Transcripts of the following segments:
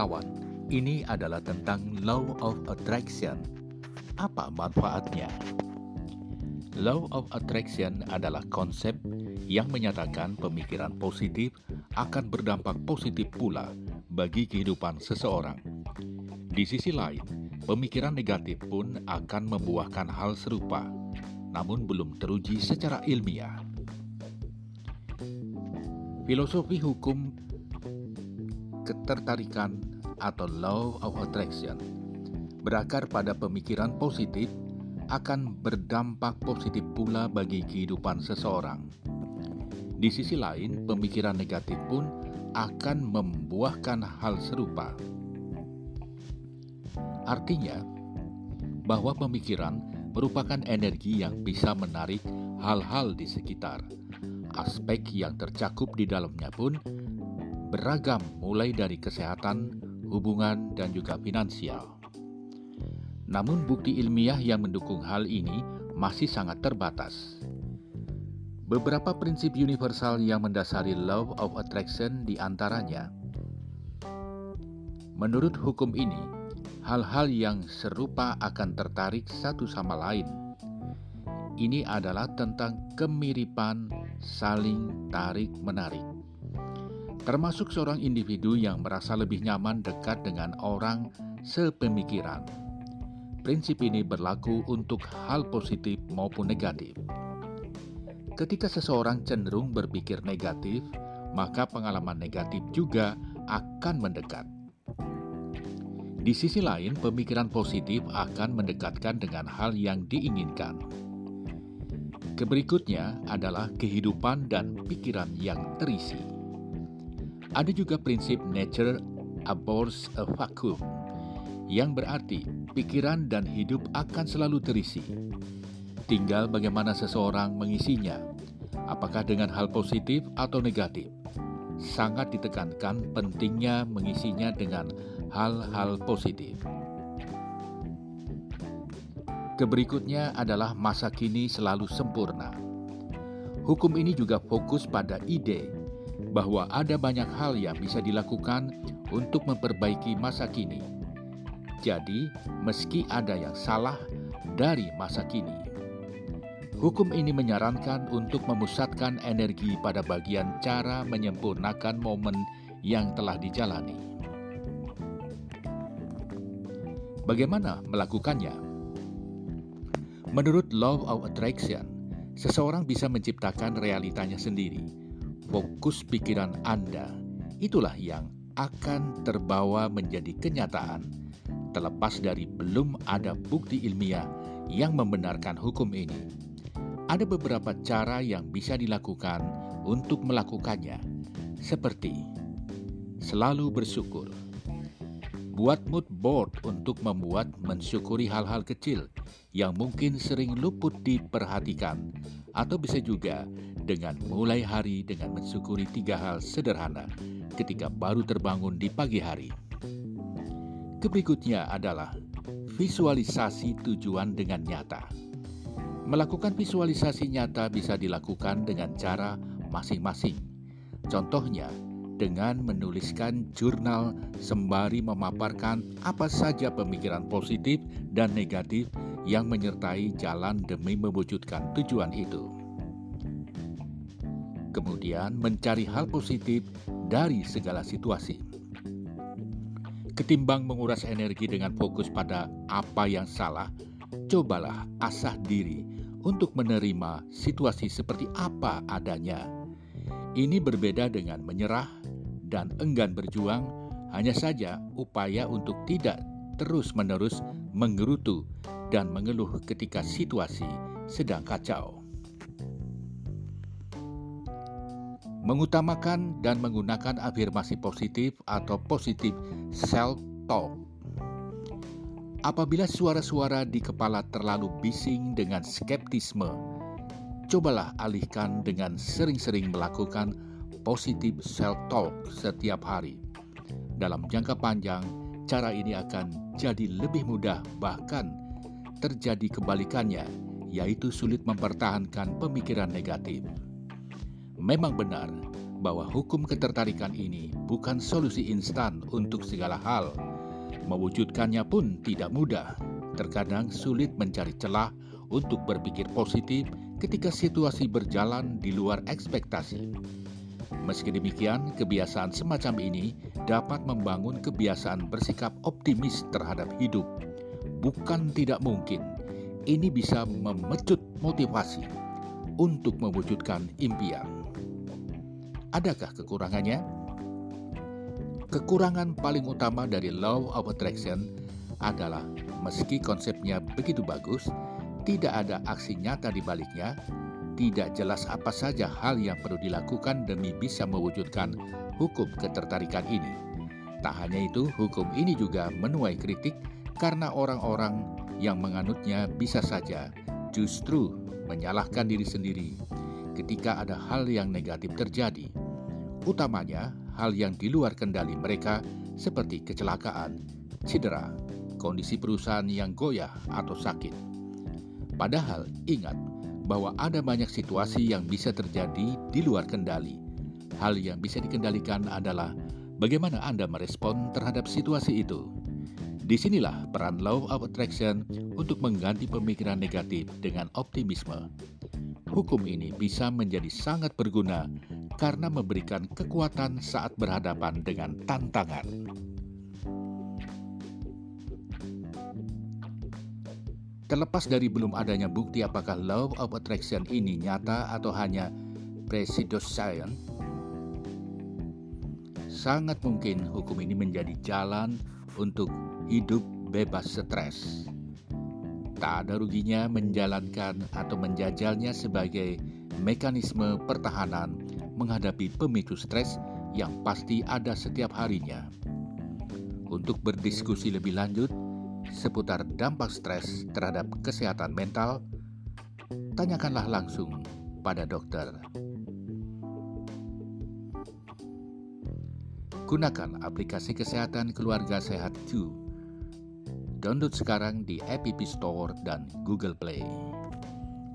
kawan, ini adalah tentang Law of Attraction. Apa manfaatnya? Law of Attraction adalah konsep yang menyatakan pemikiran positif akan berdampak positif pula bagi kehidupan seseorang. Di sisi lain, pemikiran negatif pun akan membuahkan hal serupa, namun belum teruji secara ilmiah. Filosofi hukum ketertarikan atau law of attraction berakar pada pemikiran positif akan berdampak positif pula bagi kehidupan seseorang. Di sisi lain, pemikiran negatif pun akan membuahkan hal serupa. Artinya, bahwa pemikiran merupakan energi yang bisa menarik hal-hal di sekitar. Aspek yang tercakup di dalamnya pun beragam mulai dari kesehatan, hubungan, dan juga finansial. Namun bukti ilmiah yang mendukung hal ini masih sangat terbatas. Beberapa prinsip universal yang mendasari law of attraction di antaranya. Menurut hukum ini, hal-hal yang serupa akan tertarik satu sama lain. Ini adalah tentang kemiripan saling tarik-menarik termasuk seorang individu yang merasa lebih nyaman dekat dengan orang sepemikiran. Prinsip ini berlaku untuk hal positif maupun negatif. Ketika seseorang cenderung berpikir negatif, maka pengalaman negatif juga akan mendekat. Di sisi lain, pemikiran positif akan mendekatkan dengan hal yang diinginkan. Keberikutnya adalah kehidupan dan pikiran yang terisi. Ada juga prinsip nature abhors a vacuum, yang berarti pikiran dan hidup akan selalu terisi. Tinggal bagaimana seseorang mengisinya, apakah dengan hal positif atau negatif. Sangat ditekankan pentingnya mengisinya dengan hal-hal positif. Keberikutnya adalah masa kini selalu sempurna. Hukum ini juga fokus pada ide bahwa ada banyak hal yang bisa dilakukan untuk memperbaiki masa kini. Jadi, meski ada yang salah dari masa kini, hukum ini menyarankan untuk memusatkan energi pada bagian cara menyempurnakan momen yang telah dijalani. Bagaimana melakukannya? Menurut Law of Attraction, seseorang bisa menciptakan realitanya sendiri fokus pikiran Anda itulah yang akan terbawa menjadi kenyataan, terlepas dari belum ada bukti ilmiah yang membenarkan hukum ini. Ada beberapa cara yang bisa dilakukan untuk melakukannya, seperti selalu bersyukur. Buat mood board untuk membuat mensyukuri hal-hal kecil yang mungkin sering luput diperhatikan, atau bisa juga dengan mulai hari dengan mensyukuri tiga hal sederhana ketika baru terbangun di pagi hari. Berikutnya adalah visualisasi tujuan dengan nyata. Melakukan visualisasi nyata bisa dilakukan dengan cara masing-masing. Contohnya, dengan menuliskan jurnal sembari memaparkan apa saja pemikiran positif dan negatif yang menyertai jalan demi mewujudkan tujuan itu kemudian mencari hal positif dari segala situasi. Ketimbang menguras energi dengan fokus pada apa yang salah, cobalah asah diri untuk menerima situasi seperti apa adanya. Ini berbeda dengan menyerah dan enggan berjuang, hanya saja upaya untuk tidak terus-menerus menggerutu dan mengeluh ketika situasi sedang kacau. Mengutamakan dan menggunakan afirmasi positif atau positif self-talk. Apabila suara-suara di kepala terlalu bising dengan skeptisme, cobalah alihkan dengan sering-sering melakukan positif self-talk setiap hari. Dalam jangka panjang, cara ini akan jadi lebih mudah, bahkan terjadi kebalikannya, yaitu sulit mempertahankan pemikiran negatif. Memang benar bahwa hukum ketertarikan ini bukan solusi instan untuk segala hal. Mewujudkannya pun tidak mudah. Terkadang sulit mencari celah untuk berpikir positif ketika situasi berjalan di luar ekspektasi. Meski demikian, kebiasaan semacam ini dapat membangun kebiasaan bersikap optimis terhadap hidup. Bukan tidak mungkin, ini bisa memecut motivasi untuk mewujudkan impian. Adakah kekurangannya? Kekurangan paling utama dari Law of Attraction adalah meski konsepnya begitu bagus, tidak ada aksi nyata di baliknya, tidak jelas apa saja hal yang perlu dilakukan demi bisa mewujudkan hukum ketertarikan ini. Tak hanya itu, hukum ini juga menuai kritik karena orang-orang yang menganutnya bisa saja justru menyalahkan diri sendiri ketika ada hal yang negatif terjadi. Utamanya hal yang di luar kendali mereka seperti kecelakaan, cedera, kondisi perusahaan yang goyah atau sakit. Padahal ingat bahwa ada banyak situasi yang bisa terjadi di luar kendali. Hal yang bisa dikendalikan adalah bagaimana Anda merespon terhadap situasi itu. Di sinilah peran Law of Attraction untuk mengganti pemikiran negatif dengan optimisme. Hukum ini bisa menjadi sangat berguna karena memberikan kekuatan saat berhadapan dengan tantangan. Terlepas dari belum adanya bukti apakah Law of Attraction ini nyata atau hanya pseudoscience, sangat mungkin hukum ini menjadi jalan untuk hidup bebas stres. Tak ada ruginya menjalankan atau menjajalnya sebagai mekanisme pertahanan menghadapi pemicu stres yang pasti ada setiap harinya. Untuk berdiskusi lebih lanjut seputar dampak stres terhadap kesehatan mental, tanyakanlah langsung pada dokter. Gunakan aplikasi kesehatan keluarga sehat 2 Download sekarang di App Store dan Google Play.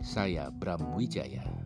Saya Bram Wijaya.